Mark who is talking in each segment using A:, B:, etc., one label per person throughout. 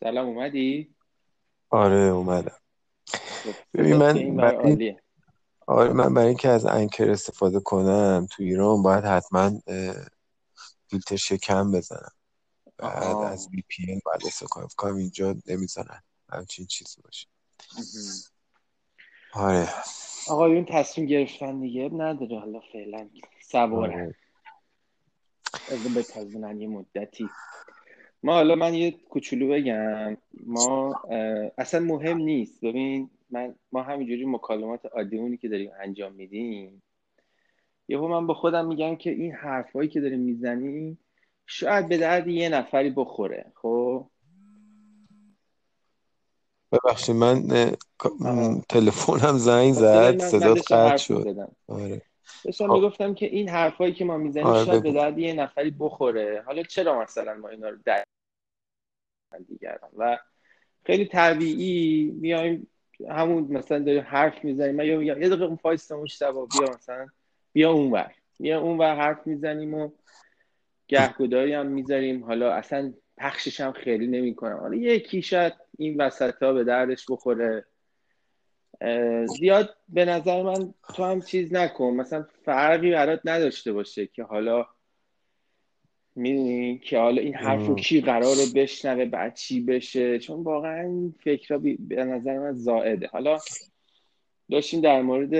A: سلام اومدی؟
B: آره اومدم.
A: خب،
B: ببین من برای آره من برای اینکه از انکر استفاده کنم تو ایران باید حتما فیلتر شکم بزنم. بعد از
A: آها
B: وی پی ان باید استفاده کنم. اینجا نمی‌زنن همچین چیزی باشه. آره.
A: آقایون تصمیم گرفتن دیگه نداره. حالا فعلا سوارن
B: آره.
A: از بتازونن یه مدتی. ما حالا من یه کوچولو بگم. ما اصلا مهم نیست. ببین من ما همینجوری مکالمات عادیمونی که داریم انجام میدیم. یهو من با خودم میگم که این حرفایی که داریم می‌زنیم شاید به درد یه نفری بخوره. خب؟
B: ببخشید من تلفنم زنگ
A: صدای
B: زد صدات قطع شد. آره.
A: داشتم
B: خب.
A: می‌گفتم که این حرفایی که ما می‌زنیم
B: آره
A: شاید به درد یه نفری بخوره. حالا چرا مثلا ما اینا رو در دیگران؟ و خیلی طبیعی میایم همون مثلا داریم حرف می‌زنیم. من یا میگم یه دقیقه اون وایسا مشتبه بیا مثلا. بیا اونور بیا اونور حرف می‌زنیم و گهگداری هم می‌ذاریم. حالا اصلا پخشش هم خیلی نمی‌کنم. حالا یکی شاید این وسط ها به دردش بخوره. زیاد به نظر من تو هم چیز نکن. مثلا فرقی برات نداشته باشه که حالا می‌دونی که حالا این حرف رو کی قراره بشنوه بعد چی بشه. چون واقعا این فکرها بی- به نظر من زائده. حالا داشتیم در مورد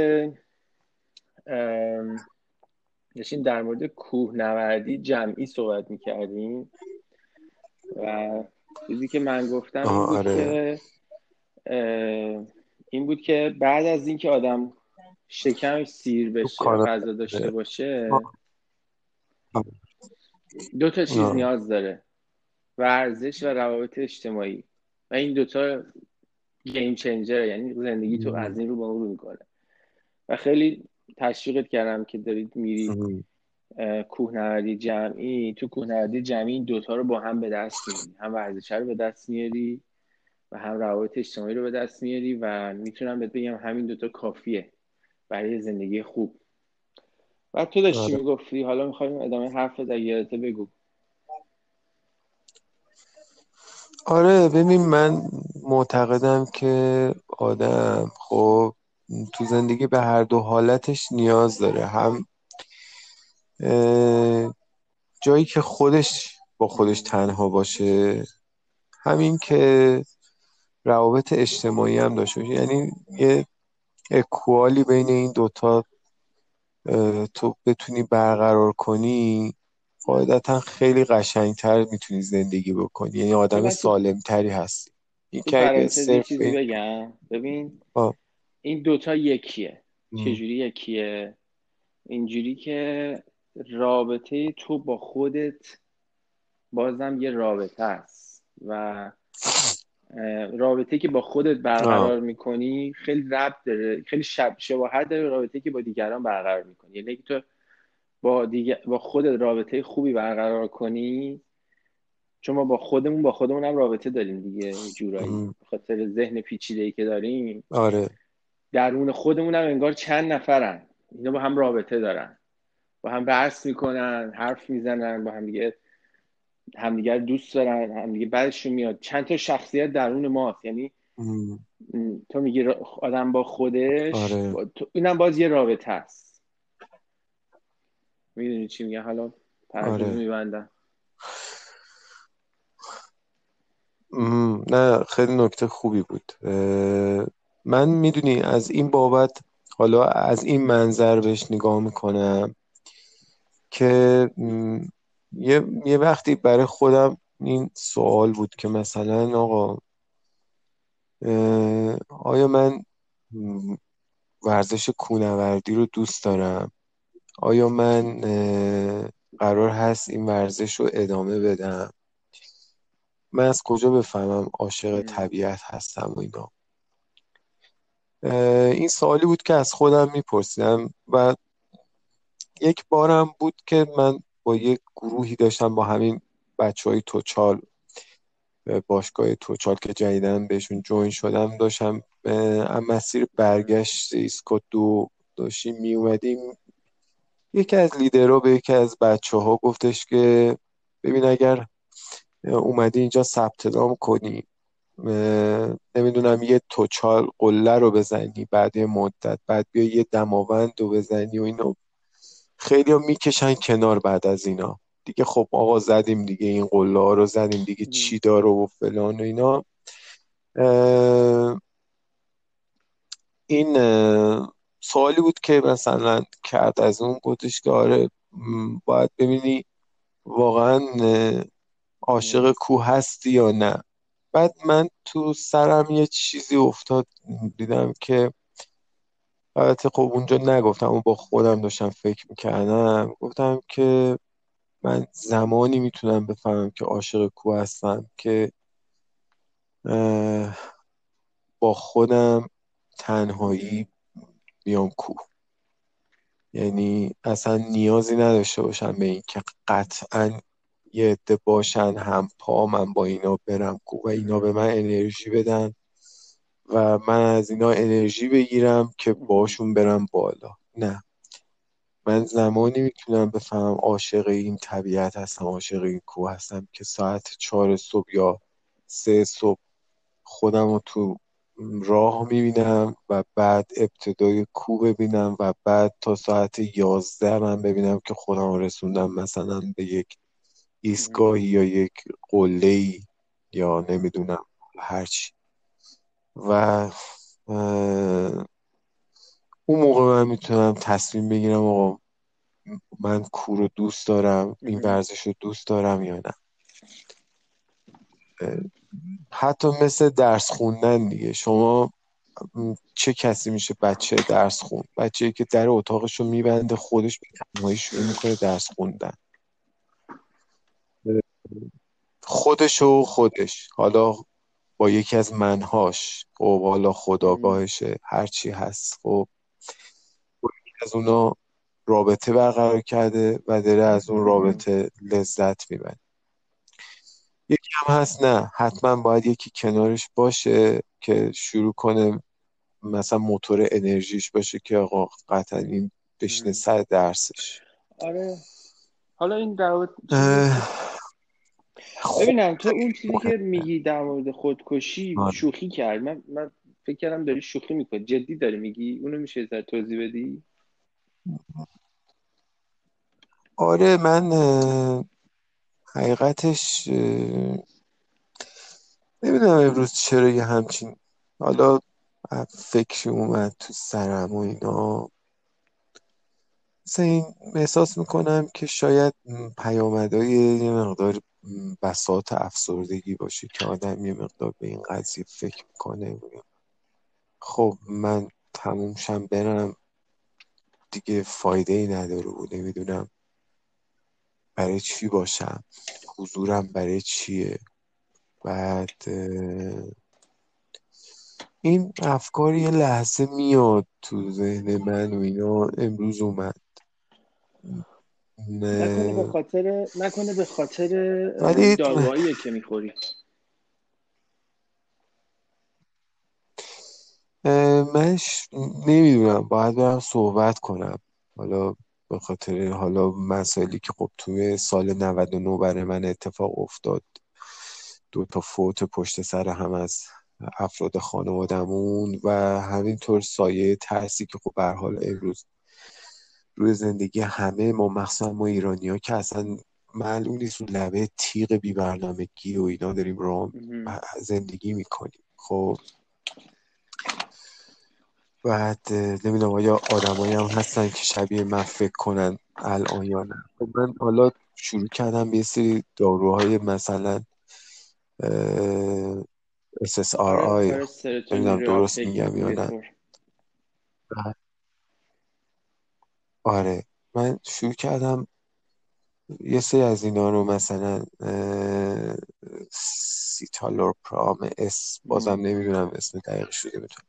A: داشتیم در مورد کوهنوردی جمعی صحبت می‌کردیم و چیزی که من گفتم بود
B: آره.
A: که این بود که بعد از اینکه آدم شکمش سیر بشه غذا داشته. باشه دو تا چیز
B: آه.
A: نیاز داره. ورزش و روابط اجتماعی. و این دوتا گیم چنجره یعنی زندگی تو از این رو به اون رو می‌کنه. و خیلی تشویقت کردم که دارید میری کوهنوردی جمعی. تو کوهنوردی جمعی این دوتا رو با هم به دست میاری هم ورزش رو به دست میاری و هم روابط اجتماعی رو به دست میاری و می‌تونم بهت بگم همین دوتا کافیه برای زندگی خوب. و تو داشتی
B: آره.
A: می‌گفتی حالا می‌خوایم ادامه حرف یادته بگو.
B: آره ببین من معتقدم که آدم خب تو زندگی به هر دو حالتش نیاز داره. هم جایی که خودش با خودش تنها باشه همین که روابط اجتماعی هم داشته باشه. یعنی یه اکوالی بین این دوتا تو بتونی برقرار کنی قاعدتا خیلی قشنگتر می‌تونی زندگی بکنی. یعنی آدم سالمتری هستی. این که صرف
A: چیزی بگم؟ ببین
B: آه.
A: این دوتا یکیه. چجوری یکیه؟ اینجوری که رابطه تو با خودت بازم یه رابطه است و رابطه که با خودت. برقرار می‌کنی خیلی ربط داره خیلی شب شباهت داره رابطه که با دیگران برقرار می‌کنی. یعنی اگه تو با دیگر... با خودت رابطه خوبی برقرار کنی چون ما با خودمون با خودمون هم رابطه داریم دیگه جورایی. خاطر ذهن پیچیده ای که داریم.
B: آره.
A: درون خودمون هم انگار چند نفرن. اینا با هم رابطه دارن. با هم بحث می‌کنن حرف می‌زنن با هم دیگه همدیگر دوست دارن همدیگه بعدشون میاد. چند تا شخصیت درون ماست. یعنی. تو میگی آدم با خودش؟
B: آره.
A: با تو... اینم باز یه رابطه است. می‌دونی چی میگه حالا پرانتز
B: آره.
A: میبندم.
B: نه خیلی نکته خوبی بود. اه، من می‌دونی از این بابت حالا از این منظر بهش نگاه می‌کنم که یه, یه وقتی برای خودم این سوال بود که مثلا آقا آیا من ورزش کوهنوردی رو دوست دارم؟ آیا من قرار هست این ورزش رو ادامه بدم؟ من از کجا بفهمم عاشق طبیعت هستم و اینا؟ این سوالی بود که از خودم میپرسیدم و یک بارم بود که من با یک گروهی داشتم با همین بچه های توچال باشگاه توچال که جدیدن بهشون join شدم داشتم مسیر برگشت ایستگاه دو داشتیم می اومدیم یکی از لیدرها به یکی از بچه ها گفتش که ببین اگر اومدی اینجا ثبت نام کنی نمی‌دونم یه توچال قله رو بزنی بعد یه مدت بعد بیا یه دماوند رو بزنی و اینا خیلی می‌کشن کنار بعد از اینا. دیگه خب آقا زدیم دیگه این قله ها رو زدیم دیگه چی داره و فلان و اینا. این سوالی بود که مثلا کرد از اون گفتش که آره باید ببینی واقعا عاشق کوه هستی یا نه. بعد من تو سرم یه چیزی افتاد دیدم که البته خب اونجا نگفتم اون با خودم داشتم فکر می‌کردم. گفتم که من زمانی می‌تونم بفهمم که عاشق کوه هستم که با خودم تنهایی بیام کوه یعنی اصلا نیازی نداشته باشم به این که قطعا یه عده باشن هم پا من با اینا برم کوه و اینا به من انرژی بدن. و من از اینا انرژی بگیرم که باشون برم بالا. نه. من زمانی می‌تونم بفهمم عاشق این طبیعت هستم عاشق این کوه هستم که ساعت چهار صبح یا سه صبح خودم رو تو راه می‌بینم و بعد ابتدای کو ببینم و بعد تا ساعت یازده من ببینم که خودم رسوندم مثلا به یک ایستگاهی یا یک قله یا نمی‌دونم هرچی. و اون موقع من می‌تونم تصمیم بگیرم آقا من کو رو دوست دارم این ورزش رو دوست دارم یا نه. حتی مثل درس خوندن دیگه. شما چه کسی میشه بچه درس خون؟ بچه که در اتاقش رو میبنده خودش به تنهایی شروع می‌کنه درس خوندن. خودش و خودش. حالا با یکی از منهاش. خب حالا خداگاهشه هرچی هست. خب از اونا رابطه برقرار کرده و داره از اون رابطه لذت می‌بره. یکی هم هست نه حتما باید یکی کنارش باشه که شروع کنه مثلا موتور انرژیش باشه که آقا قطعا این بشینه سر درسش.
A: آره. حالا این در ببینم تو اون چیزی که میگی در مورد خودکشی
B: آره.
A: شوخی کرد من, من فکر کردم داری شوخی می‌کنی. جدی داری میگی؟ اونو میشه در توضیح بدی؟
B: آره من حقیقتش نمی‌دونم امروز چرا یه همچین حالا فکری اومد تو سرم و اینا. مثلا این احساس می‌کنم که شاید پیامدهای یه مقدار بساط افسردگی باشه که آدم یه مقدار به این قضیه فکر می‌کنه. خب من تموم شم برم. دیگه فایده ای نداره و نمی‌دونم برای چی باشم. حضورم برای چیه؟ بعد این افکار یه لحظه میاد تو ذهن من و اینا. امروز اومد.
A: نکنه به خاطر نکنه به خاطر
B: ولی
A: داروهایی که می‌خوری.
B: من نمی‌دونم. باید برم صحبت کنم. حالا به خاطر حالا مسائلی که خب توی سال 99 برای من اتفاق افتاد. دو تا فوت پشت سر هم از افراد خانوادمون و همینطور سایه ترسی که خب به حال امروز روی زندگی همه ما مخصوصا ما ایرانی ها که اصلا معلوم نیست رو لبه تیغ بی برنامگی و اینا داریم رو زندگی می‌کنیم. خب. بعد نمی‌دونم آیا آدمایی هم هستن که شبیه من فکر کنن الان یا نه. خب من حالا شروع کردم به یه سری داروهای مثلا SSRI
A: آره
B: نمی‌دونم درست میگم یا نه. آره. من شروع کردم یه سری از اینا رو مثلا سیتالورپرام اس بازم نمی‌دونم اسم دقیقش رو می‌تونم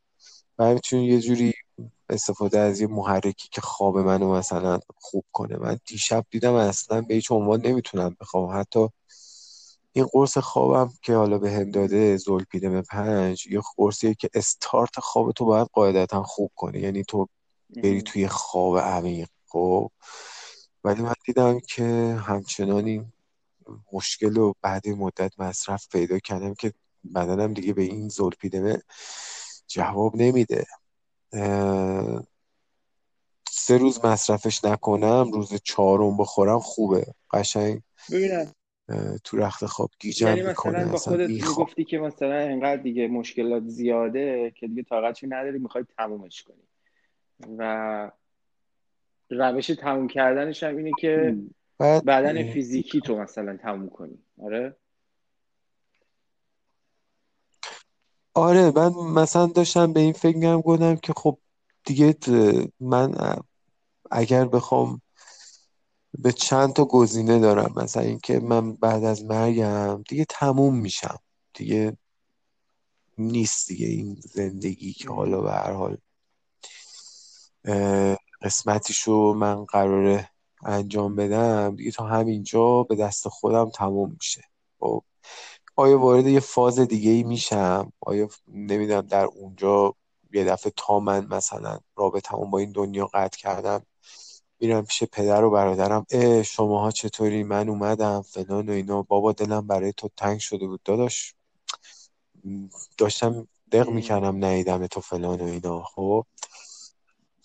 B: و چون یه جوری استفاده از یه محرکی که خواب منو مثلا خوب کنه من دیشب دیدم اصلا به هیچ عنوان نمی‌تونم بخوام حتی این قرص خوابم که حالا به هم داده زولپیدم پنج یه قرصیه که استارت خواب تو باید قاعدتا خوب کنه یعنی تو بری توی خواب عمیق خب؟ ولی من دیدم که همچنانی مشکل و بعد مدت مصرف پیدا کردم که بدنم دیگه به این زلپیدمه جواب نمیده. سه روز مصرفش نکنم روز چهارم بخورم خوبه. قشنگ
A: ببینم.
B: تو رخت خواب گیجم
A: یعنی
B: می‌کنه
A: مثلا با خودت. می‌گفتی که مثلا اینقدر دیگه مشکلات زیاده که دیگه طاقتشو نداری می‌خوای تمومش کنی. و روش تموم کردنش هم اینه که
B: بعد
A: بدن فیزیکی تو مثلا تموم کنی. آره؟
B: آره من مثلا داشتم به این فکر می‌کردم گفتم که خب دیگه من اگر بخوام به چند تا گزینه دارم مثلا اینکه من بعد از مرگم دیگه تموم میشم. دیگه نیست دیگه این زندگی که حالا به هر حال قسمتیشو من قراره انجام بدم. دیگه تا همینجا به دست خودم تموم میشه. خب آیا وارد یه فاز دیگه ای میشم؟ آیا نمی‌دونم در اونجا یه دفعه تا من مثلا رابطمون با این دنیا قطع کردم میرم پیش پدر و برادرم اه شماها چطوری؟ من اومدم فلان و اینا. بابا دلم برای تو تنگ شده بود داداش. داشتم دق. می‌کردم ندیدم تو فلان و اینا. خب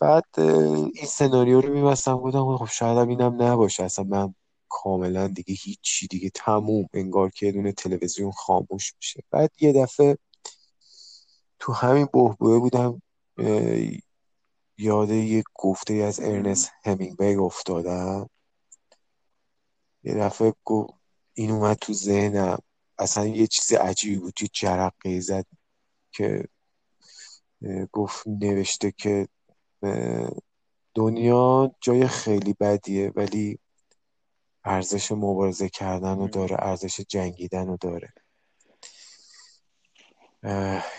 B: بعد این سناریو رو میبستم گفتم خب شاید هم اینم نباشه. اصلا من کاملا دیگه هیچی دیگه تموم. انگار که دونه تلویزیون خاموش میشه. بعد یه دفعه تو همین بحبوحه بودم یاد یک گفته از ارنست همینگوی افتادم. یه دفعه گفت این اومد تو ذهنم. اصلا یه چیز عجیبی بود. یه جرقه زد که گفت نوشته که دنیا جای خیلی بدیه ولی ارزش مبارزه کردن رو داره ارزش جنگیدن رو داره.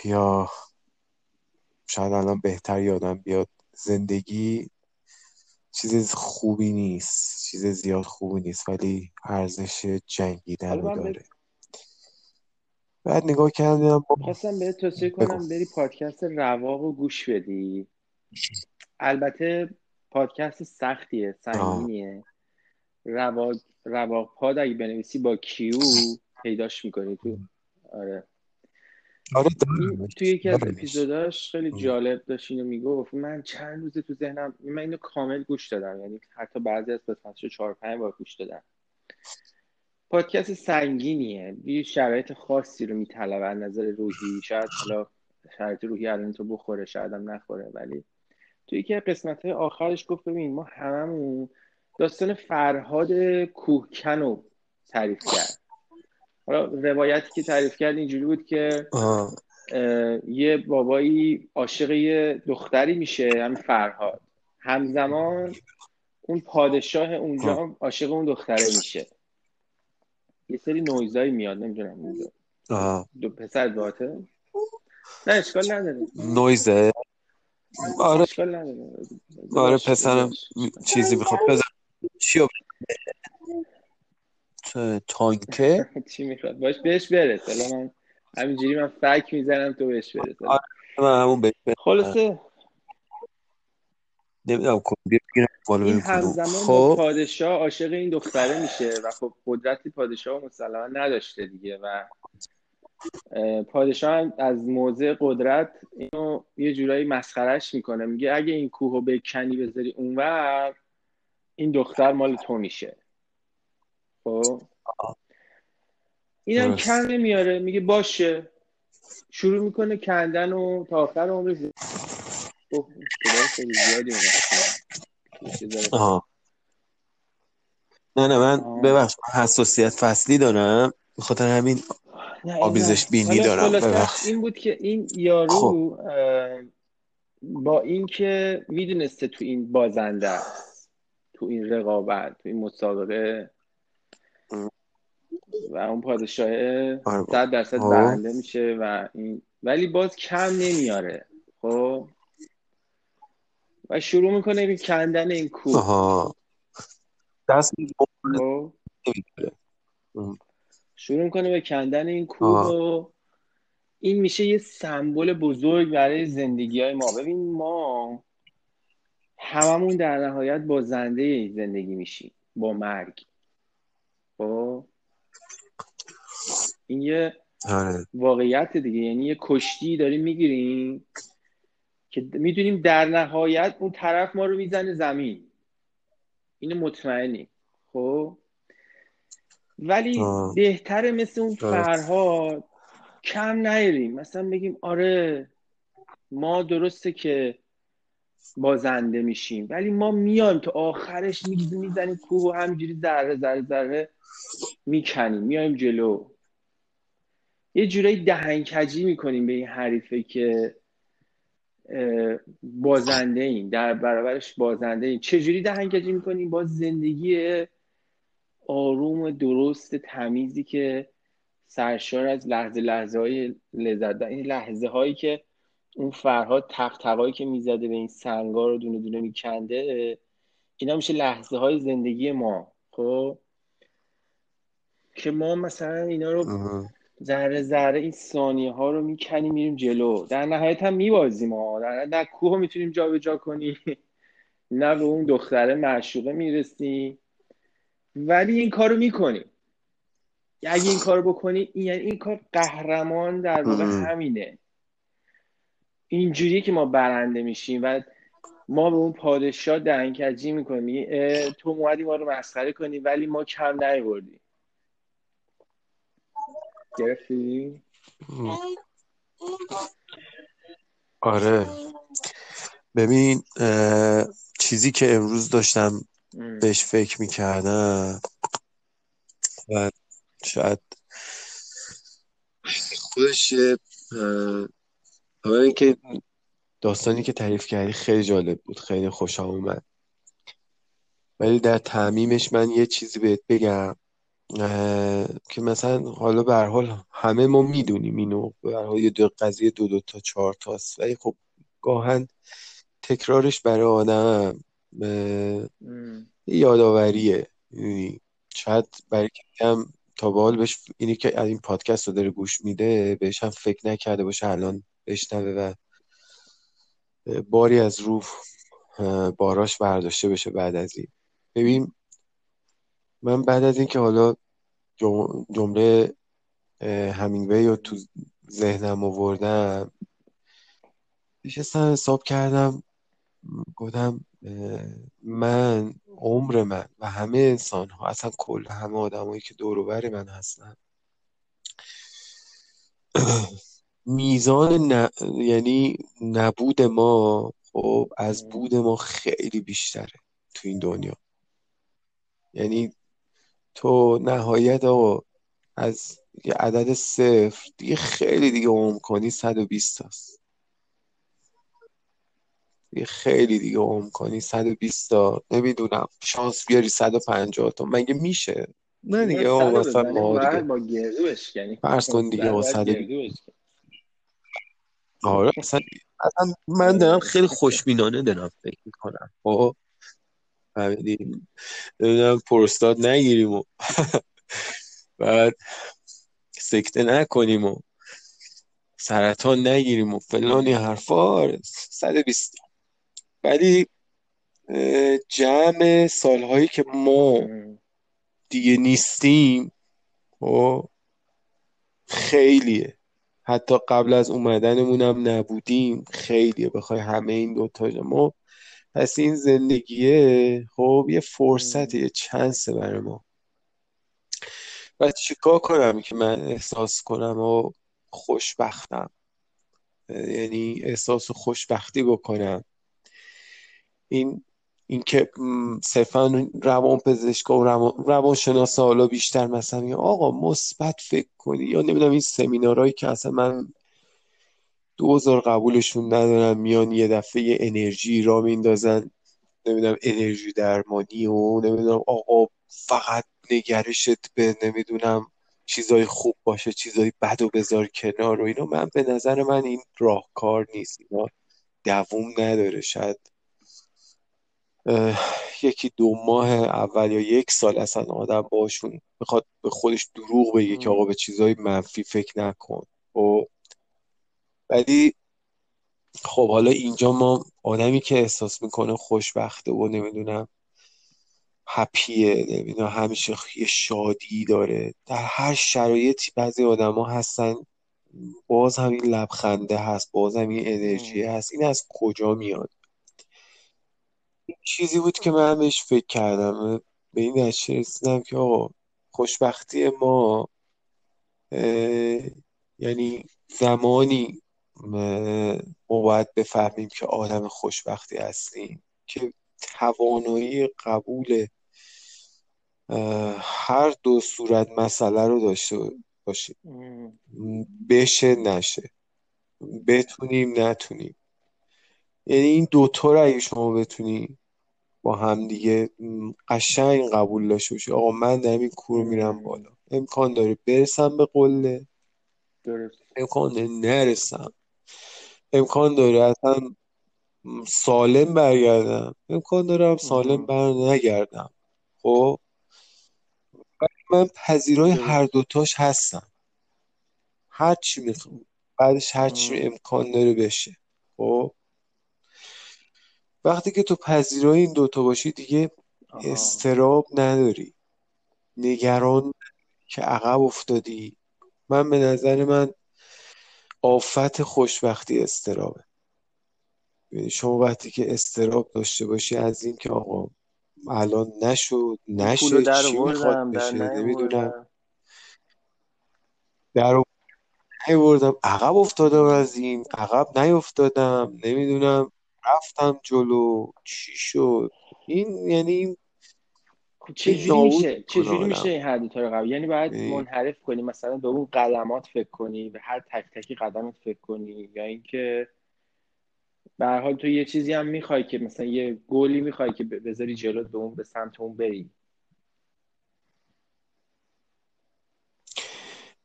B: یا شاید الان بهتر یادم بیاد زندگی چیز خوبی نیست چیز زیاد خوبی نیست ولی ارزش جنگیدن رو داره. بعد نگاه کردم
A: خواستم بهت توصیه کنم بری پادکست رواق رو گوش بدی. البته پادکست سختیه. سنگینیه رواق رواق پاد اگه بنویسی با کیو پیداش می‌کنی تو. آره.
B: آره
A: توی یکی از اپیزوداش خیلی. جالب داشت اینو می‌گفت من چند روزه تو ذهنم من اینو کامل گوش دادم یعنی حتی بعضی از قسمتشو چهار پنج بار گوش دادم. پادکست سنگینیه یه شرایط خاصی رو میطلبه از نظر روحی. شاید حالا شرایط روحی الان تو بخوره شاید هم نخوره ولی توی یکی از قسمت های آخرش گفت ببین ما هممون داستان فرهاد کوهکن رو تعریف کرد حالا روایتی که تعریف کرد اینجوری بود که
B: آه.
A: اه، یه بابایی عاشق یه دختری میشه همین فرهاد. همزمان اون پادشاه اونجا عاشق اون دختره میشه. یه سری نویزایی میاد نمی‌دونم. دو پسر داته نه اشکال نداره.
B: نویزه؟ آره. آره پسرم چیزی می‌خواد. بزن چیو تانکه؟
A: چی می‌خواد؟ باش بهش برس حالا من همینجوری من فک می‌زنم تو بهش برس.
B: آره من همون به
A: خلاصه.
B: نمی‌دونم بالا
A: این همزمان
B: خب.
A: پادشاه عاشق این دختره میشه و خب قدرتی پادشاه مسلما نداشته دیگه و پادشاه از موضع قدرت اینو یه جورایی مسخرش می‌کنه. میگه اگه این کوه رو بکنی بذاری اونور این دختر مال تو میشه. خب؟ اینم کم
B: درست
A: نمیاره میگه باشه. شروع می‌کنه کندن و تا آخر عمرش
B: نه نه من. ببخش حساسیت فصلی دارم. به خاطر همین
A: ایول.
B: بینی دارم.
A: این بود که این
B: خب.
A: یارو اه، با اینکه می‌دونسته تو این بازنده است تو این رقابت تو این مسابقه و اون پادشاه
B: آره
A: صد درصد
B: خب.
A: برنده میشه و این ولی باز کم نمیاره. خب. و شروع می‌کنه به کندن این کوه.
B: دست
A: خب. شروع می‌کنه به کندن این کوه و این میشه یه سمبل بزرگ برای زندگی های ما. ببین ما هممون در نهایت با زنده زندگی میشیم با مرگ. خب؟ این یه
B: آره.
A: واقعیت دیگه. یعنی یه کشتی داریم می‌گیریم که می‌دونیم در نهایت اون طرف ما رو می‌زنه زمین. اینو مطمئنی خب؟ ولی
B: آه.
A: بهتره مثل اون. فرهاد کم نیاریم مثلا بگیم آره ما درسته که بازنده میشیم ولی ما میایم تا آخرش می‌زنیم کوه و همینجوری ذره ذره ذره می‌کنیم میایم جلو یه جورایی دهنکجی می‌کنیم به این حریفه که بازنده این در برابرش بازنده این چجوری دهنکجی می‌کنیم با زندگی آروم درست تمیزی که سرشار از لحظه لحظه های لذت این لحظه هایی که اون فرهاد تق تقایی که می‌زده به این سنگا رو دونه دونه میکنده اینا میشه لحظه های زندگی ما. خب؟ که ما مثلا اینا رو. ذره ذره این ثانیه ها رو می‌کنیم میریم جلو. در نهایت هم میبازیم ها. در نهایت نه کوه می‌تونیم جابجا کنیم. نه به اون دختره معشوقه می‌رسیم. ولی این کارو می‌کنیم اگه این کارو بکنی این یعنی این کار قهرمان در واقع. همینه اینجوریه که ما برنده میشیم و ما به اون پادشاه دهنکجی می‌کنی تو اومدی ما رو مسخره کنی ولی ما کم نیوردیم گرفتی؟
B: آره ببین چیزی که امروز داشتم. بهش فکر می‌کردم. و شاید خودش یه اولا اینکه داستانی که تعریف کردی خیلی جالب بود خیلی خوشم اومد. ولی در تعمیمش من یه چیزی بهت بگم که مثلا حالا به هر حال همه ما می‌دونیم اینو به حال یه دو قضیه دو دو تا چهار تاست. ولی خب گاهن تکرارش برای آدم یادآوریه شاید برای هم تا به حال بهش اینی که از این پادکست رو داره گوش میده بهش هم فکر نکرده باشه الان بشنوه و باری از روح اه، باراش برداشته بشه بعد از این. ببین من بعد از اینکه حالا جم- جمله همینگوی رو تو ذهنم آوردم نشستم حساب کردم گفتم من عمر من و همه انسان ها اصلا کل همه آدمایی که دور و بر من هستن میزان ن... یعنی نبود ما خب از. بود ما خیلی بیشتره تو این دنیا یعنی تو نهایت آقا از یه عدد صفر دیگه خیلی دیگه عمر کنی 120 تاست دیگه خیلی دیگه عمر کنی 120 تا نمی‌دونم شانس بیاری 150 تا. مگه میشه؟ نه
A: دیگه رو
B: مثلا ما دیگه
A: با گردو بشکنیم
B: فرض کن دیگه
A: صد
B: آقا
A: باید
B: 120
A: گردو بشکنیم
B: آره اصلا اصلا من دارم
A: آره.
B: خیلی خوشبینانه دارم فکر می‌کنم. خب؟ فهمیدی؟ نمی‌دونم پروستات نگیریم و بعد سکته نکنیم و سرطان نگیریم و فلان این حرفا. آره، 120 ولی جمع سالهایی که ما. دیگه نیستیم خب خیلیه حتی قبل از اومدنمون هم نبودیم خیلیه بخوای همه این دوتا ما پس این زندگیه خب یه فرصت. یه چانسه برای ما و چیکار کنم که من احساس کنم و خوشبختم یعنی احساس خوشبختی بکنم این اینکه صرفا روان پزشکا و روان روانشناسا حالا بیشتر مثلا آقا مثبت فکر کنی یا نمی‌دونم این سمینارهایی که اصلا من دوزار قبولشون ندارم میان یه دفعه انرژی را میندازن نمی‌دونم انرژی درمانی و نمی‌دونم آقا فقط نگرشت به نمی‌دونم چیزای خوب باشه چیزای بد و بذار کنار و اینا. من به نظر من این راهکار نیست اینا دووم نداره. شاید یکی دو ماه اول یا یک سال اصلا آدم باشون بخواد به خودش دروغ بگه که آقا. به چیزای منفی فکر نکن. و ولی خب حالا اینجا ما آدمی که احساس می‌کنه خوشبخته و نمی‌دونم هپیه نمی‌دونم همیشه یه شادی داره در هر شرایطی بعضی آدما هستن باز هم این لبخنده هست باز هم این انرژی هست این از کجا میاد؟ این چیزی بود که من بهش فکر کردم. به این نتیجه رسیدم که آقا خوشبختی ما یعنی زمانی ما باید بفهمیم که آدم خوشبختی هستیم که توانایی قبول هر دو صورت مسئله رو داشته باشیم بشه نشه. بتونیم نتونیم. یعنی این دوتا رو اگه شما بتونی با هم دیگه قشنگ قبول داشته باشی. آقا من در این کور میرم بالا. امکان داره برسم به قله.
A: درست.
B: امکان داره نرسم. امکان داره اصلا سالم برگردم. امکان داره هم سالم بر نگردم. خب؟ من پذیرای هر دوتاش هستم. هر چی می‌خوام. بعدش هر چی امکان داره بشه. خب؟ وقتی که تو پذیرای این دوتا باشی دیگه استراب نداری. نگران که عقب افتادی. من به نظر من آفت خوشبختی استرابه. یعنی شما وقتی که استراب داشته باشی از این که آقا الان نشد نشه چی می‌خواد بشه نمی‌دونم. در نیوردم عقب افتادم از این عقب نیفتادم نمی‌دونم. رفتم جلو چی شد؟ این یعنی
A: چجوری میشه؟ چجوری میشه این هر دوتا رو قبول؟ یعنی باید منحرف کنی مثلا به اون قلمات فکر کنی به هر تک تکی قدمت فکر کنی یا اینکه به هر حال تو یه چیزی هم می‌خوای که مثلا یه گلی می‌خوای که بذاری جلو به اون به سمت اون بری.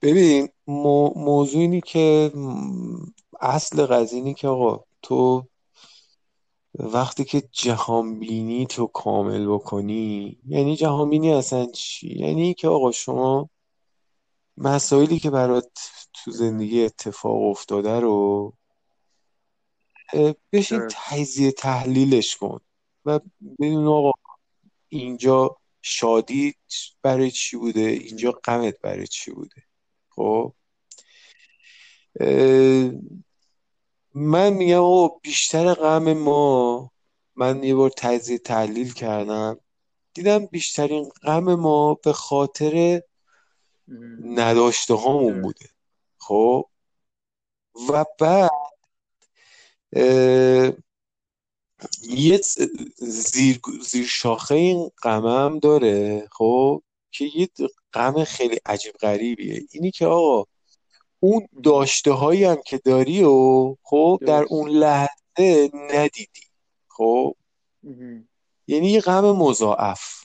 B: ببین موضوع اینی که اصل قضیه اینی که آقا تو وقتی که جهان بینی تو کامل بکنی یعنی جهان بینی اصلا چی؟ یعنی که آقا شما مسائلی که برات تو زندگی اتفاق افتاده رو بشین تجزیه تحلیلش کن و بدون آقا اینجا شادی برای چی بوده؟ اینجا غمت برای چی بوده؟ خب؟ من میگم آقا بیشتر غم ما من یه بار تجزیه تحلیل کردم دیدم بیشترین غم ما به خاطر نداشته هامون بوده. خب؟ و بعد یه زیر, زیر شاخه این غمم داره خب؟ که یه غم خیلی عجیب غریبیه. اینی که آقا اون داشته هایی هم که داری و خب در اون لحظه ندیدی. خب؟ یعنی یه غم مضاعف.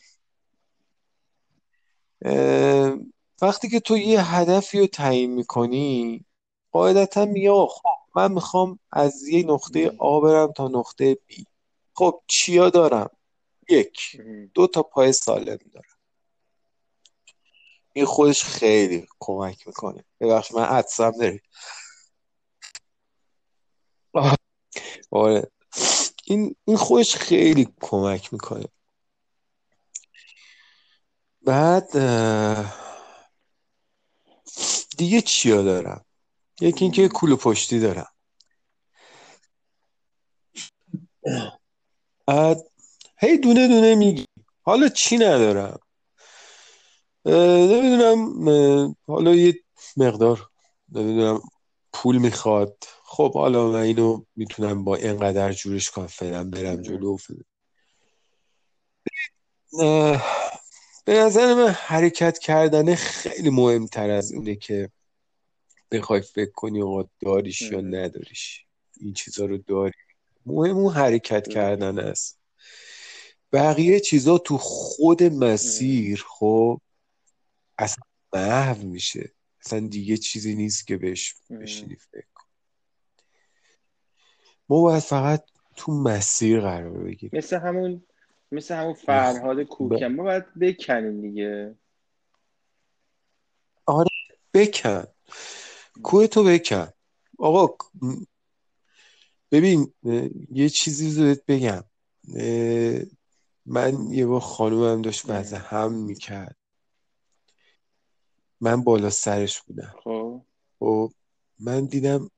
B: وقتی که تو یه هدفی رو تعیین می‌کنی قاعدتا میگه خب من می‌خوام از یه نقطه آ برم تا نقطه بی. خب چیا دارم؟ یک. دو تا پای سالم دارم. این خودش خیلی کمک می‌کنه. ببخش من عدسم داری. آره. این این خودش خیلی کمک می‌کنه. بعد دیگه چیا دارم؟ یکی اینکه کول پشتی دارم. بعد هی دونه دونه میگی. حالا چی ندارم؟ نمی‌دونم حالا یه مقدار نمی‌دونم پول می‌خواد. خب حالا من اینو می‌تونم با اینقدر جورش کنم فعلا برم جلو. به نظر من حرکت کردن خیلی مهمتر از اونه که بخوای فکر کنی آقا داریش یا نداریش. این چیزا رو داری. مهم اون حرکت کردن است. بقیه چیزا تو خود مسیر خب اصلا محو میشه. اصلا دیگه چیزی نیست که بهش بشینی فکر کن. ما باید فقط تو مسیر قرار بگیریم.
A: مثل همون مثل همون فرهاد کوکن ما باید بکنیم دیگه.
B: آره بکن. کوه تو بکن. آقا ببین یه چیزی رو بگم. من یه بار خانومم داشت وضع هم می‌کرد. من بالا سرش بودم.
A: خب.
B: و من دیدم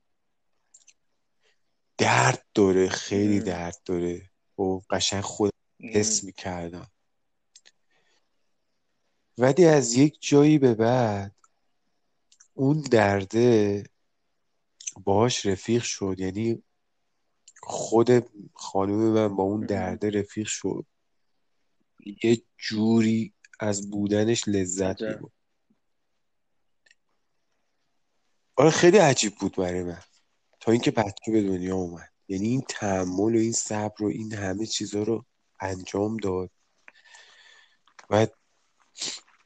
B: درد داره خیلی
A: ام.
B: درد داره. و قشنگ خود حس می‌کردم. ولی از یک جایی به بعد اون درده باهاش رفیق شد. یعنی خود خانم من با اون. درده رفیق شد. یه جوری از بودنش لذت
A: عجب.
B: آره خیلی عجیب بود برای من. تا اینکه بچه به دنیا اومد. یعنی این تحمل و این صبر و این همه چیزا رو انجام داد. و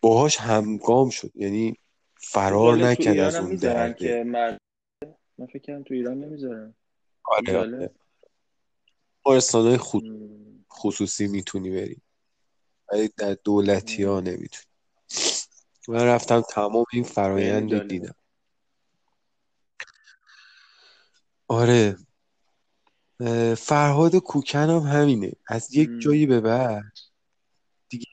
B: باهاش همگام شد. یعنی فرار نکرد از اون درده.
A: که مرد من فکر تو ایران نمی‌ذارن.
B: آره. آره. بیمارستانهای خو-
A: ام.
B: خصوصی می‌تونی بری. ولی در دولتی ها. نمی‌تونی. من رفتم تمام این فرایند رو. دیدم. آره. فرهاد کوکن هم همینه. از یک. جایی به بعد دیگه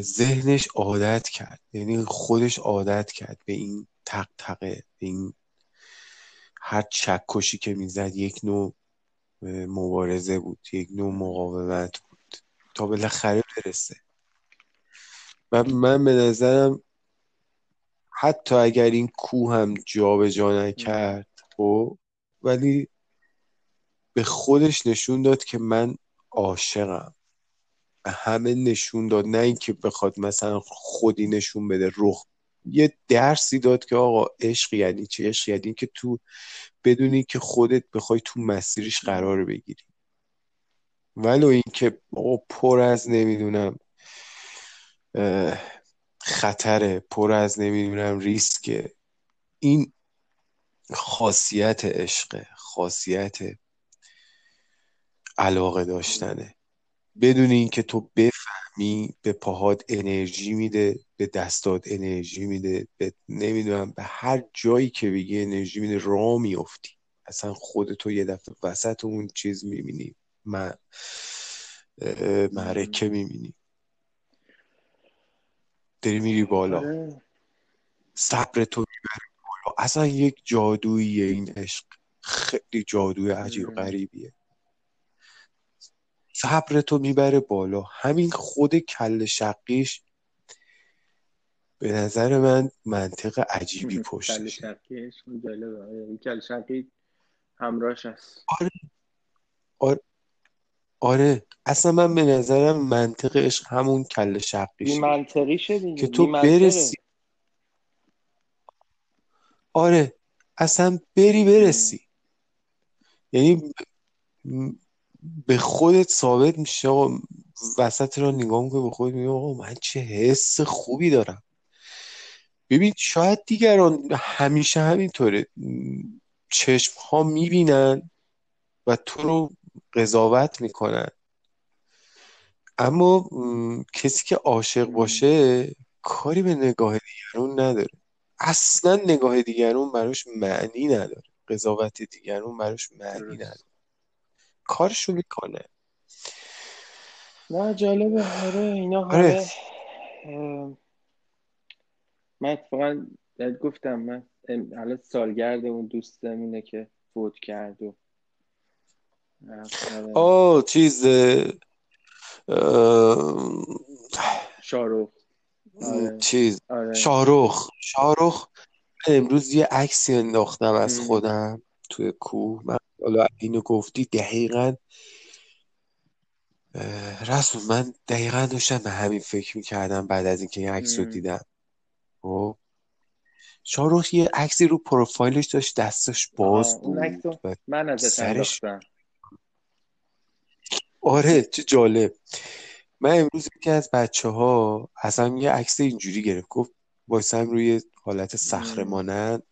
B: ذهنش عادت کرد. یعنی خودش عادت کرد به این تقطقه به این هر چکشی که می‌زد یک نوع مبارزه بود یک نوع مقاومت بود. تا بالاخره برسه. و من به نظرم حتی اگر این کوه هم جابجا نکرد خب ولی به خودش نشون داد که من عاشقم. به همه نشون داد نه اینکه بخواد مثلا خودی نشون بده رخ. یه درسی داد که آقا عشق یعنی چی؟ عشق یعنی که تو بدونی که خودت بخوای تو مسیرش قرار بگیری. ولو اینکه آقا پر از نمی‌دونم خطره پر از نمی‌دونم ریسکه. این خاصیت عشقه خاصیت علاقه داشتنه. بدون اینکه تو بفهمی به پاهات انرژی میده به دستات انرژی میده به نمی‌دونم به هر جایی که بگی انرژی میده راه میافتی. اصلا خودتو یه دفعه وسط اون چیز می‌بینی. من معرکه می‌بینی. داری میری بالا.
A: آره.
B: صبر تو اصلا یک جادوییه این عشق. خیلی جادوی عجیب. غریبیه. صبر تو می‌بره بالا. همین خود کل شقیش به نظر من منطق عجیبی
A: کل
B: پشتشه
A: شقیش جالبه. آره. کل شقی همراهش هست.
B: آره. اصلا من به نظرم منطق عشق همون کل
A: بی
B: شقیشه
A: منطقی
B: که تو. برسی آره اصلا بری برسی. یعنی به خودت ثابت میشه آقا وسط رو نگاه می‌کنی به خودت میگی آقا من چه حس خوبی دارم. ببین شاید دیگران همیشه همینطوره. چشم ها می‌بینن و تو رو قضاوت می‌کنن. اما کسی که عاشق باشه کاری به نگاه دیگرون نداره. اصلا نگاه دیگرون براش معنی نداره قضاوت دیگرون براش معنی. نداره کارشو می‌کنه
A: نه جالبه آره اینا
B: آره.
A: من اتفاقا گفتم من الان سالگرد اون دوستم اینه که فوت کرد و.
B: آه چیز اه،
A: شارخ آره.
B: چیز.
A: آره.
B: شارخ من امروز یه عکسی انداختم از. خودم توی کوه. من حالا اینو گفتی دقیقا رسول من دقیقا داشتم به همین فکر می‌کردم بعد از اینکه این عکس رو. دیدم. خب. شاروخ یه عکسی رو پروفایلش داشت دستش باز بود و
A: من ازت
B: سرش آره چه جالب. من امروز یکی از بچه ها اصلا یه عکس اینجوری گرفت گفت وایسم روی حالت صخره. مانند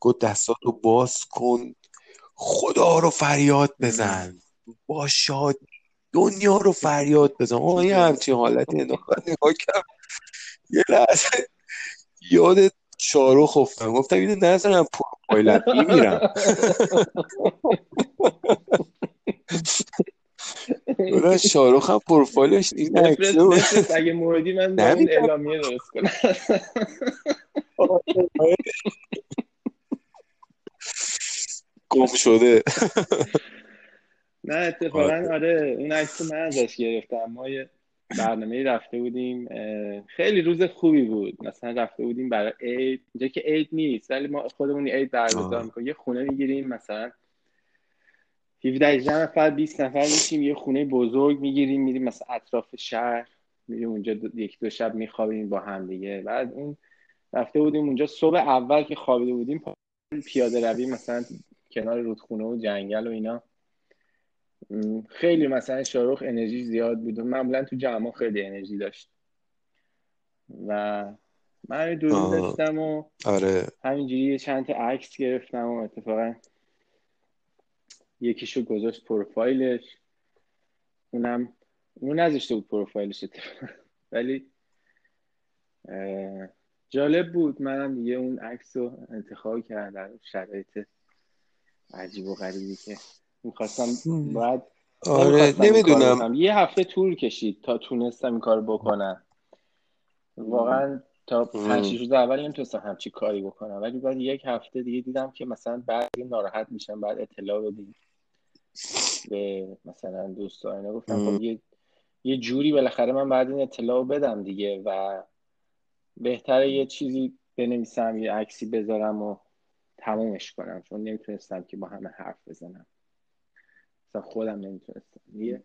B: گفت دستاتو باز کن خدا رو فریاد بزن. با شاد دنیا رو فریاد بزن. آه یه همچین حالتی نگاه کردم. یه لحظه یاد شاروخ افتادم. گفتم اینو نزنم پروفایلم. میمیرم. نه شاروخ هم پروفایلش این عکسه بود
A: اگه موردی من اون
B: نمی‌دونم.
A: اعلامیه درست کنم.
B: گم شده.
A: نه اتفاقا آره. اون عکس من ازش گرفتم. ما یه برنامه رفته بودیم خیلی روز خوبی بود. مثلا رفته بودیم برای عید. اینجا که عید نیست ولی ما خودمون عید برگزار. می‌کنیم. یه خونه می‌گیریم مثلا 17 18 نفر 20 نفر میشیم یه خونه بزرگ می‌گیریم میریم مثلا اطراف شهر میریم اونجا دو- یک دو شب میخوابیم با هم دیگه. بعد اون رفته بودیم اونجا صبح اول که خوابیده بودیم پیاده روی مثلا کنار رودخونه و جنگل و اینا. خیلی مثلا شاروخ انرژی زیاد بود و معمولا تو جمع خیلی انرژی داشت. و من
B: آه.
A: داشتم و
B: آره.
A: همینجوری چند تا عکس گرفتم و اتفاقا یکیشو گذاشت پروفایلش. اونم اون نذاشته بود پروفایلش. ولی جالب بود. منم دیگه اون عکس رو انتخاب کردم. در شرایط عجیب و غریبی که می‌خواستم. باید
B: آره نمی‌دونم.
A: یه هفته طول کشید تا تونستم این کار بکنم. واقعا تا پنج روز اول نمی‌تونستم همچی کاری بکنم. ولی بعد یک هفته دیگه دیدم که مثلا بعضی ناراحت میشن بعد اطلاع بدیم به مثلا دوستان اینا گفتم. خب یه یه جوری بالاخره من بعد این اطلاع بدم دیگه و بهتره یه چیزی بنویسم یه عکسی بذارم و تمومش کنم چون نمی‌تونستم که با همه حرف بزنم مثلا خودم نمی‌تونستم یه.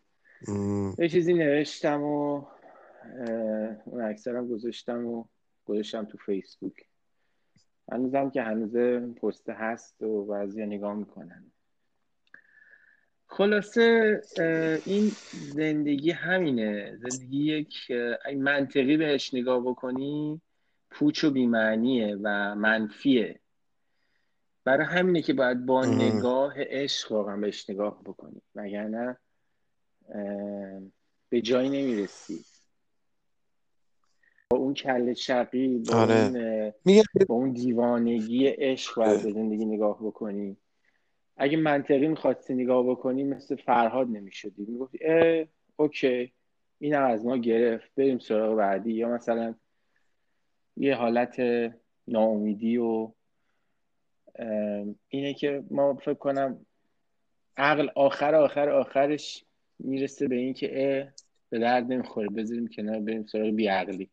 A: یه چیزی نوشتم و اون اکثرم گذاشتم و گذاشتم تو فیسبوک هنوزم که هنوز پست هست و بعضی نگاه می‌کنن خلاصه این زندگی همینه. زندگی یک منطقی بهش نگاه بکنی پوچ و بیمعنیه و منفیه. برای همینه که باید با. نگاه عشق واقعا بهش نگاه بکنی. وگرنه به جایی نمی‌رسی. با اون کل شقی با
B: آره.
A: اون با اون دیوانگی عشق باید به زندگی نگاه بکنی. اگه منطقی می‌خواستی نگاه بکنی مثل فرهاد نمی‌شدی. می‌گفتی اوکی این از ما گرفت بریم سراغ بعدی. یا مثلا یه حالت ناامیدی و اینه که ما فکر کنم عقل آخر آخر آخرش می‌رسه به این که اه به درد نمی‌خوره. بذاریم کنار بریم سراغ بیعقلی.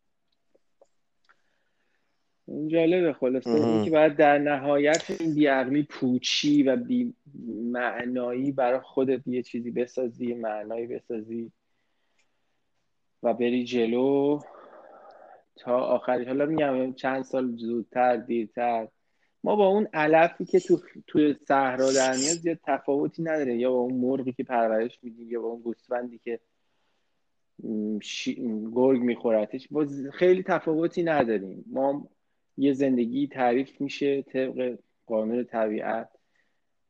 A: جالبه خلاصه. این
B: مهم.
A: که باید در نهایت این بیعقلی پوچی و بی معنایی برای خودت یه چیزی بسازی یه معنایی بسازی و بری جلو تا آخرش حالا میگم چند سال زودتر دیرتر. ما با اون علفی که تو توی صحرا در میاد زیاد تفاوتی نداره. یا با اون مرغی که پرورش میدیم یا با اون گوسفندی که م، گرگ میخورتش با خیلی تفاوتی نداریم. ما یه زندگی تعریف میشه طبق قانون طبیعت.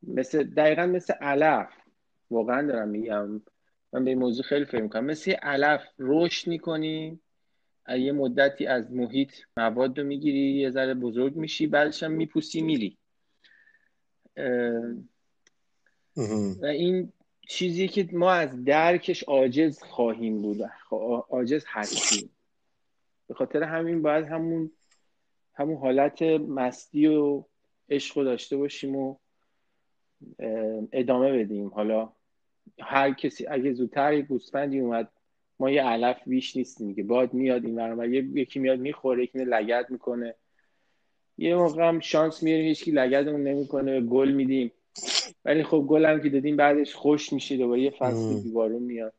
A: مثل دقیقا مثل علف. واقعا دارم میگم. من به این موضوع خیلی فکر می‌کنم. مثل یه علف رشد می‌کنی یه مدتی از محیط مواد رو می‌گیری یه ذره بزرگ میشی بعدش هم میپوسی میری. و این چیزی که ما از درکش عاجز خواهیم بود. عاجز هستیم. به خاطر همین باید همون همون حالت مستی و عشق رو داشته باشیم و ادامه بدیم حالا هر کسی اگه زودتر یه گوسفندی اومد ما یه علف بیش نیستیم دیگه باد میاد این ور. یکی میاد می‌خوره یکی لگد می‌کنه یه موقع هم شانس میاریم هیچکی لگدمون نمی‌کنه گل میدیم ولی خب گل هم که دادیم بعدش خوش میشه دوباره یه فصل
B: مم.
A: بیبارون میاد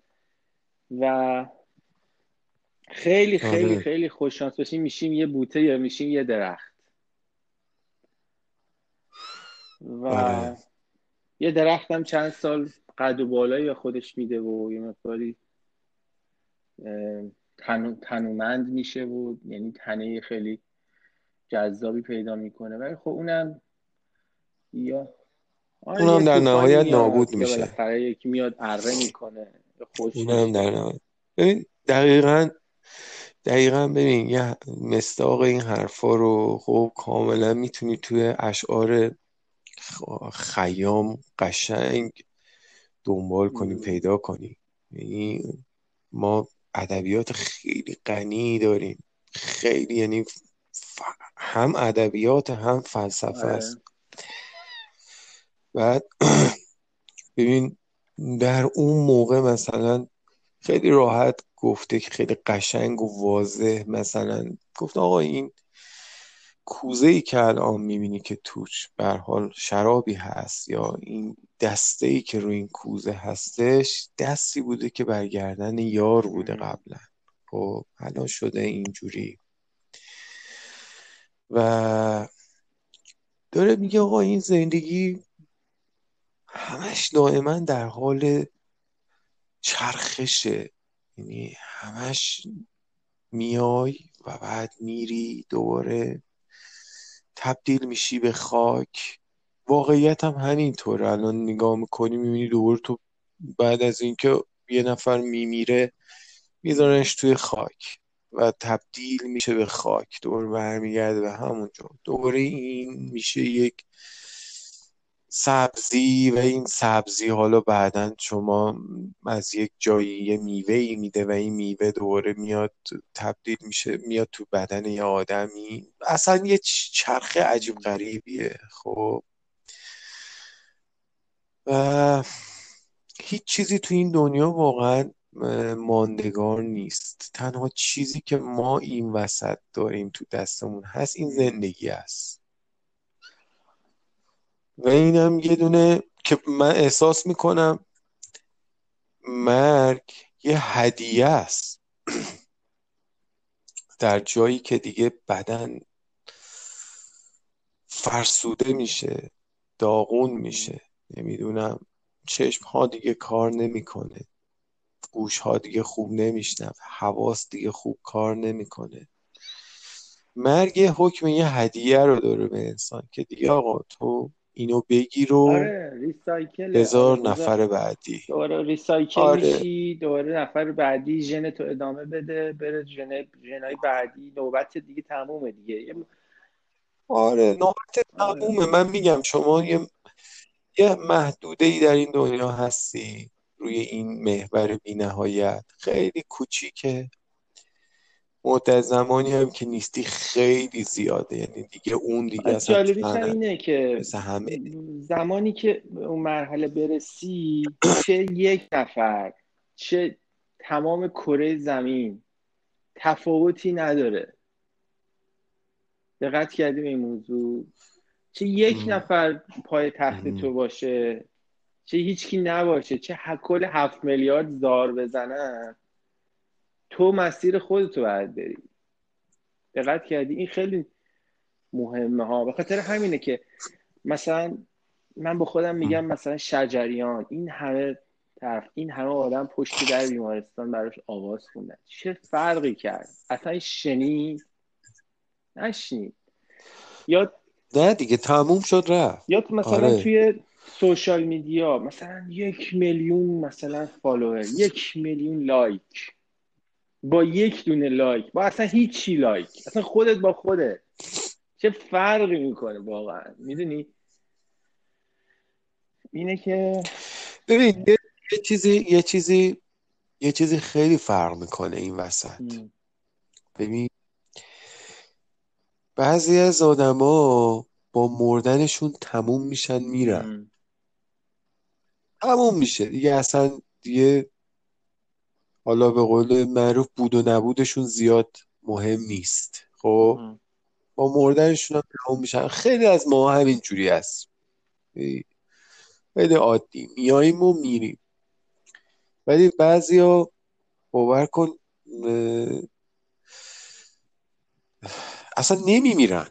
A: و خیلی خیلی
B: آره.
A: خیلی خوش شانس باشیم. میشیم یه بوته یا میشیم یه درخت. و
B: آره.
A: یه درخت هم چند سال قد و بالایی خودش میده و یه مقداری تنو- تنومند میشه و یعنی تنه خیلی جذابی پیدا می‌کنه. ولی خب اونم یا آره
B: اونم در نهایت نابود میشه.
A: یکی میاد اره می‌کنه.
B: اونم در نهایت. ببین دقیقا دقیقا ببین یه مصداق این حرفا رو خب کاملا می‌تونی توی اشعار خیام قشنگ دنبال کنی پیدا کنی. یعنی ما ادبیات خیلی غنی داریم. خیلی یعنی هم ادبیات هم فلسفه
A: آره.
B: است. بعد ببین در اون موقع مثلا خیلی راحت گفته که خیلی قشنگ و واضح مثلا گفت آقا این کوزه ای که الان می‌بینی که توش به هر حال شرابی هست یا این دسته ای که روی این کوزه هستش دستی بوده که برگردن یار بوده قبلا. خب الان شده اینجوری. و داره میگه آقا این زندگی همش دائما در حال چرخشه یعنی همش میای و بعد میری دوباره تبدیل میشی به خاک. واقعیت هم همینطوره الان نگاه می‌کنی می‌بینی دوباره تو بعد از اینکه یه نفر میمیره میذارنش توی خاک و تبدیل میشه به خاک. دوباره برمیگرده به همونجا دوباره این میشه یک سبزی و این سبزی حالا بعدا شما از یک جایی یه میوه ای میده و این میوه دوباره میاد تبدیل میشه میاد تو بدن یه آدمی. اصلا یه چرخ عجیب غریبیه. خب. و هیچ چیزی تو این دنیا واقعا ماندگار نیست. تنها چیزی که ما این وسط داریم تو دستمون هست این زندگی است. و اینم یه دونه که من احساس می‌کنم مرگ یه هدیه است. در جایی که دیگه بدن فرسوده میشه داغون میشه. نمی‌دونم. چشم ها دیگه کار نمی‌کنه. گوش ها دیگه خوب نمیشنوه. حواس دیگه خوب کار نمی‌کنه. مرگ حکم یه هدیه رو داره به انسان که دیگه آقا تو اینو بگیر و
A: آره ریسایکل
B: هزار
A: آره،
B: نفر بعدی.
A: دوباره ریسایکل
B: آره.
A: میشی دوباره نفر بعدی ژن تو ادامه بده بره ژن ژنای بعدی. نوبت دیگه تمومه دیگه.
B: آره نوبت تمومه. من میگم شما یه یه محدوده ای در این دنیا هستی روی این محور بینهایت. خیلی کوچیکه. مدت زمانی هم که نیستی خیلی زیاده یعنی دیگه اون دیگه اصلا.
A: اینه که
B: همه
A: زمانی که اون مرحله برسی چه یک نفر چه تمام کره زمین تفاوتی نداره دقت کردی به این موضوع چه یک
B: ام.
A: نفر پای تخت
B: ام.
A: تو باشه چه هیچکی نباشه چه کل هفت میلیارد زار بزنن تو مسیر خودتو باید بری دقت کردی؟ این خیلی مهمه ها. به خاطر همینه که مثلا من با خودم میگم مثلا شجریان این همه طرف این همه آدم پشت در بیمارستان براش آواز خوندن. چه فرقی کرد؟ اصلا شنید؟ نشنید. یا
B: نه دیگه تموم شد رفت.
A: یا مثلا
B: آره.
A: توی social media مثلا یک میلیون مثلا follower یک میلیون like. با یک دونه like با اصلا هیچی like اصلا خودت با خودت. چه فرقی می‌کنه واقعا؟ می‌دونی؟ اینه که
B: ببین یه یه چیزی یه چیزی یه چیزی خیلی فرق می‌کنه این وسط.
A: م،
B: ببین بعضی از آدما با مردنشون تموم میشن میرن.
A: م،
B: تموم میشه. دیگه اصلا دیگه حالا به قول معروف بود و نبودشون زیاد مهم نیست. خب. با مردنشون هم تموم میشن. خیلی از ما همین جوری هست خیلی عادی. میاییم و میریم. ولی بعضیا باور کن اصلا نمیمیرن.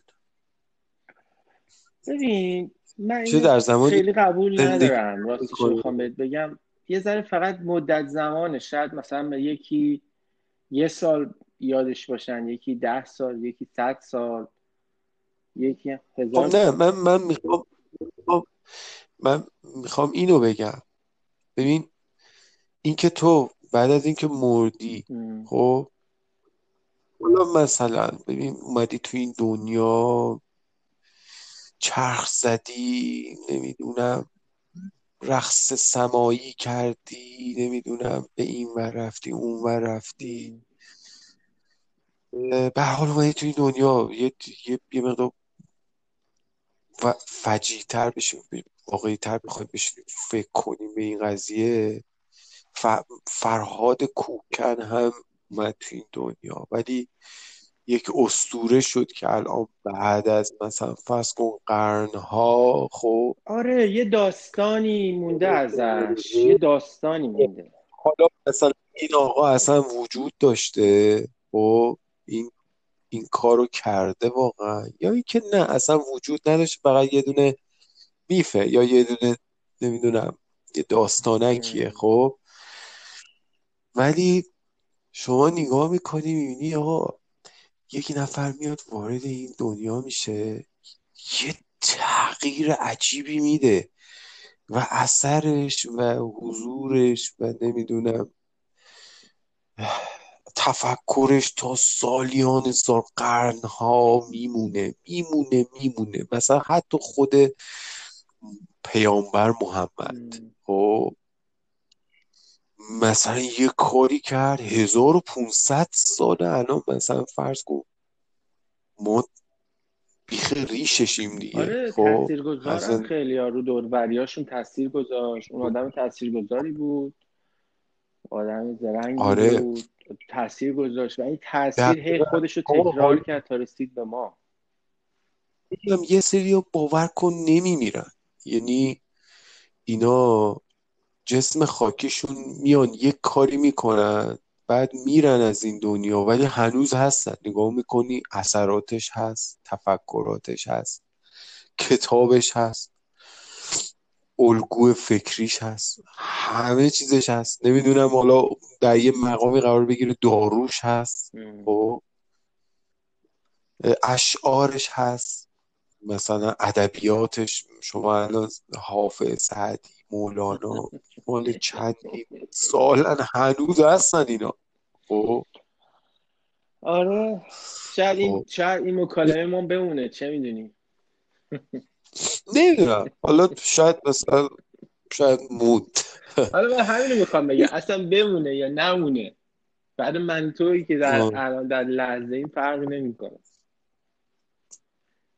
A: ببین من
B: چه در زمانی
A: خیلی قبول ندارم. راستش بهت بگم یه ذره فقط مدت زمانه. شاید مثلا به یکی یه سال یادش باشن یکی ده سال یکی صد سال یکی
B: خب
A: هزار
B: نه
A: سال.
B: من من می‌خوام من می‌خوام اینو بگم. ببین اینکه تو بعد از اینکه مردی خب حالا مثلا ببین اومدی تو این دنیا چرخ زدی نمی‌دونم. رقص سمایی کردی؟ نمی‌دونم. به این ور رفتی اون ور رفتی. به حال اومدی تو این دنیا. یه, یه, یه مقدار و فجیتر بشیم واقعی تر بخوایم بشیم فکر کنیم به این قضیه. فرهاد کوکن هم اومد تو این دنیا. ولی یک استوره شد که الان بعد از مثلا فرض کن قرنها خب.
A: آره یه داستانی مونده ازش. یه داستانی مونده.
B: حالا مثلا این آقا اصلا وجود داشته. و خب، این این کارو کرده واقعا. یا اینکه نه اصلا وجود نداشته. فقط یه دونه میفه یا یه دونه نمی‌دونم یه داستانکیه. خب. ولی شما نگاه می‌کنی می‌بینی آقا یک نفر میاد وارد این دنیا میشه. یه تغییر عجیبی میده و اثرش و حضورش و نمی‌دونم تفکرش تا سالیان سال قرنها میمونه میمونه میمونه. مثلا حتی خود پیامبر محمد. خب مثلا یه کاری کرد 1500 ساله الان مثلا فرض کن. ما بیخ ریششیم دیگه.
A: آره
B: خب
A: تاثیرگذارن خیلی ها. رو دوروریاشون تاثیر گذاشت اون آدم تاثیرگذاری بود. آدم زرنگی آره. بود. تاثیر گذاشت. و این تاثیر هی خودش رو تکرار کرد تا رسید به ما.
B: یه سری باور کن نمیمیرن. یعنی اینا جسم خاکیشون میان یک کاری می‌کنن بعد میرن از این دنیا ولی هنوز هستن. نگاه می‌کنی اثراتش هست تفکراتش هست کتابش هست الگو فکریش هست همه چیزش هست. نمی‌دونم حالا در یه مقامی قرار بگیره داروش هست خب. اشعارش هست مثلا ادبیاتش شما الان حافظ سعدی مولانا مال چندی سالن هنوز هستن اینا. خب
A: آره شاید این خب. شاید این مکالمه ما بمونه چه می‌دونی
B: نمی‌دونم. حالا شاید مثلا شاید موند
A: حالا من همینو می‌خوام بگم. اصلا بمونه یا نمونه. بعد من توی که در الان در لحظه این فرق نمی‌کنه.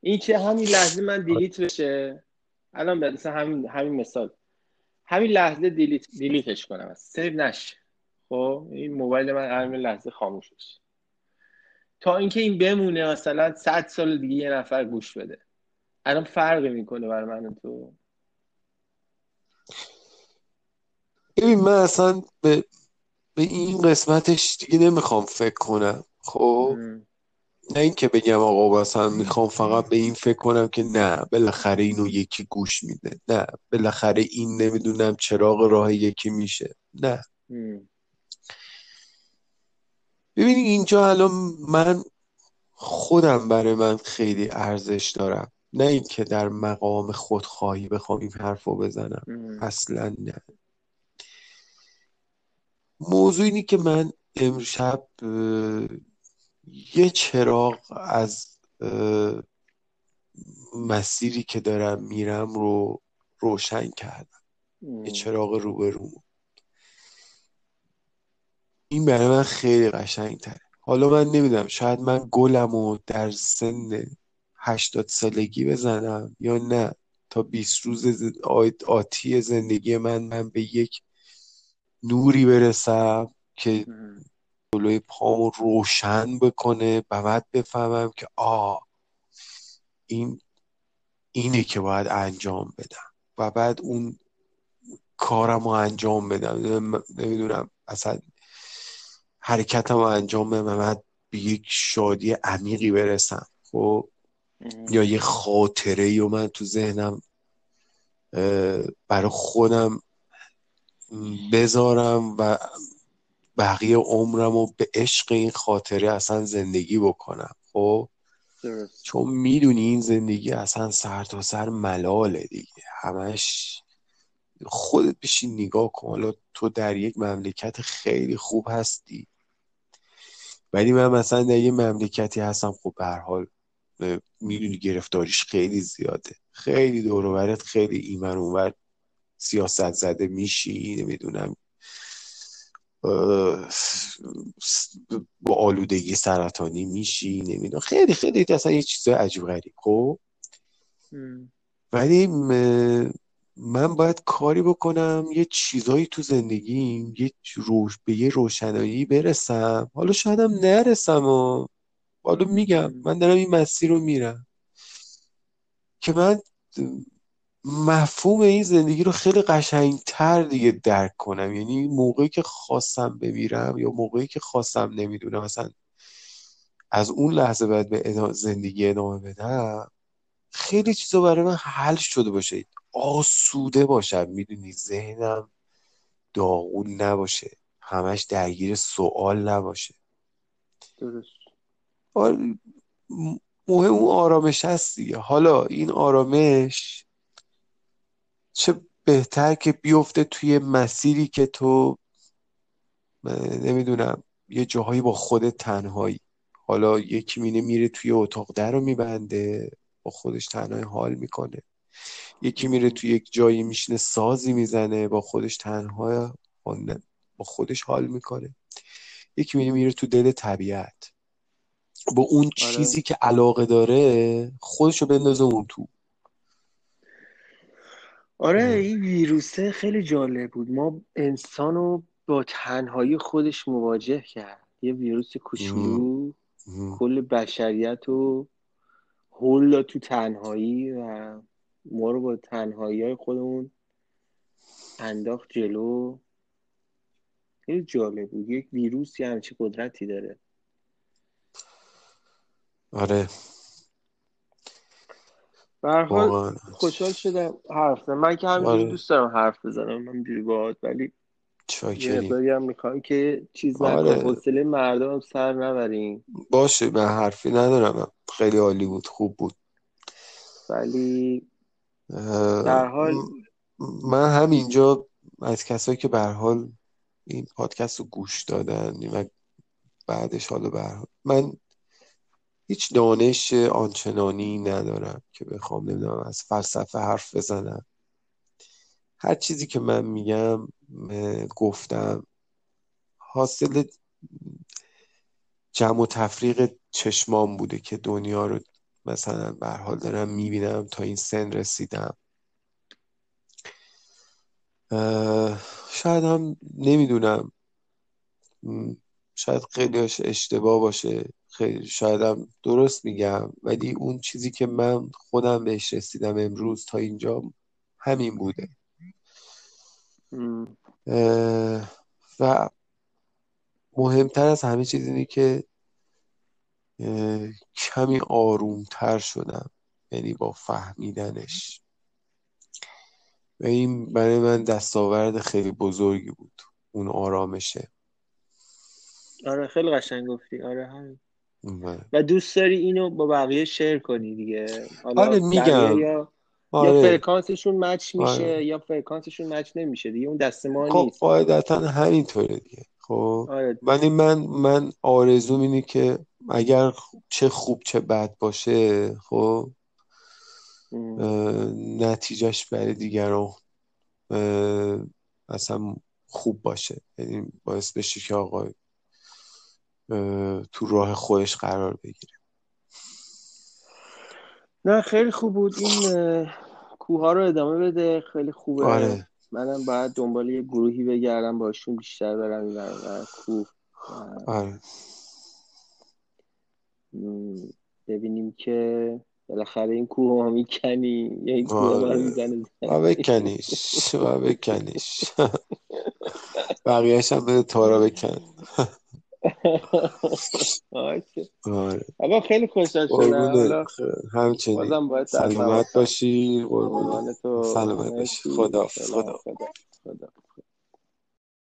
A: این چه همین لحظه من delete بشه؟ الان مثلا همین همین مثال. همین لحظه delete delete ش کنم. save نشه. خب این موبایل من همین لحظه خاموش بشه. تا اینکه این بمونه مثلا 100 سال دیگه یه نفر گوش بده. الان فرقی می‌کنه برای من تو.
B: ببین من اصلا به, به این قسمتش دیگه نمی‌خوام فکر کنم. خب؟ نه اینکه بگم آقا مثلا می‌خوام فقط به این فکر کنم که نه بالاخره اینو یکی گوش میده. نه بالاخره این نمی‌دونم چراغ راه یکی میشه. نه. ببینید اینجا الان من خودم برای من خیلی ارزش دارم. نه اینکه در مقام خودخواهی بخوام این حرف رو بزنم اصلا نه. موضوع اینی که من امشب یه چراغ از مسیری که دارم میرم رو روشن کردم. یه چراغ روبرو این برای من خیلی قشنگ تره حالا من نمی‌دونم شاید من گلم رو در سن هشتاد سالگی بزنم یا نه. تا 20 روز آتی زندگی من من به یک نوری برسم که جلوی پامو روشن بکنه و بعد بفهمم که آ این اینه که باید انجام بدم. و بعد اون کارم رو انجام بدم. نمی‌دونم اصلا حرکتم رو انجام بدم بعد به یک شادی عمیقی برسم. خب یا یه خاطره و من تو ذهنم برای خودم بذارم و بقیه عمرم رو به عشق این خاطره اصلا زندگی بکنم. خب؟ چون می‌دونی این زندگی اصلا سر تا سر ملاله دیگه. همش خودت بشین نگاه کن. حالا تو در یک مملکت خیلی خوب هستی. ولی من مثلا در یه مملکتی هستم خب به حال می‌دونی گرفتاریش خیلی زیاده. خیلی دور خیلی ایمن اونور سیاست زده میشی نمی‌دونم با آلودگی سرطانی میشی نمی‌دونم. خیلی خیلی اصلا یه چیز عجیب غریب خب؟ ولی من باید کاری بکنم یه چیزایی تو زندگیم یه روش به یه روشنایی برسم. حالا شایدم نرسم و حالا میگم من دارم این مسیر رو میرم. که من مفهوم این زندگی رو خیلی قشنگتر دیگه درک کنم. یعنی موقعی که خواستم بمیرم یا موقعی که خواستم نمی‌دونم مثلا از اون لحظه باید به زندگی ادامه بدم خیلی چیزا برای من حل شده باشه. آسوده باشم. می‌دونی ذهنم داغون نباشه. همش درگیر سوال نباشه.
A: درست.
B: مهم اون آرامش هست دیگه. حالا این آرامش چه بهتر که بیفته توی مسیری که تو نمی‌دونم یه جاهایی با خودت تنهایی. حالا یکی مینه میره توی اتاق در رو میبنده با خودش تنهای حال می‌کنه. یکی میره توی یک جایی میشینه سازی می‌زنه با خودش تنها با خودش حال می‌کنه. یکی میره میره تو دل طبیعت. با اون آره. چیزی که علاقه داره خودشو بندازه اون تو.
A: آره این ویروسه خیلی جالب بود. ما انسان رو با تنهایی خودش مواجه کرد. یه ویروس کوچولو کل بشریت رو هول تو تنهایی و ما رو با تنهایی های خودمون انداخت جلو. خیلی جالب بود. یک ویروس یه همچی قدرتی داره.
B: آره.
A: حال خوشحال شدم حرف من که همینجوری آره. دوست دارم حرف بزنم من باهات ولی یه هم می‌خوام که چیز آره. حوصله مردم هم سر نبریم.
B: باشه من حرفی ندارم. خیلی عالی بود خوب بود.
A: ولی در حال
B: من همینجا از کسایی که به حال این پادکست رو گوش دادن و بعدش حالا به من هیچ دانش آنچنانی ندارم که بخوام نمی‌دونم از فلسفه حرف بزنم. هر چیزی که من میگم گفتم حاصل جمع و تفریق چشمان بوده که دنیا رو مثلا به حال دارم می‌بینم تا این سن رسیدم. شاید هم نمی‌دونم. شاید خیلیش اشتباه باشه. خیلی شایدم درست میگم ولی اون چیزی که من خودم بهش رسیدم امروز تا اینجا همین بوده. و مهمتر از همه چیز اینه که کمی آرومتر شدم یعنی با فهمیدنش. و این برای من دستاورد خیلی بزرگی بود اون آرامشه.
A: آره خیلی قشنگ گفتی. آره همین. و دوست داری اینو با بقیه شیر کنی دیگه.
B: آره میگم.
A: یا آره. یا فرکانسشون مچ میشه آره. یا فرکانسشون مچ نمیشه دیگه اون دست ما
B: خب
A: نیست.
B: قاعدتا همینطوره دیگه. خب؟ آره. ولی من من آرزوم اینه که اگر چه خوب چه بد باشه خب؟ نتیجهش برای دیگران اصلا خوب باشه. یعنی باعث بشه که آقا تو راه خودش قرار بگیره.
A: نه خیلی خوب بود. این کوه رو ادامه بده. خیلی خوبه. آره. منم باید دنبال یه گروهی بگردم باشون بیشتر برم و کوه. آره. ببینیم که بالاخره این کوه ما می‌کنی. یا این کوه ما می‌زنه
B: و بکنیش. و بکنیش. بقیهش هم بده تارا بکن
A: آره. اما خیلی خوشحال شدم.
B: همچنین. سلامت باشی. قربون سلامت باشی. خدا. خدا, خدا.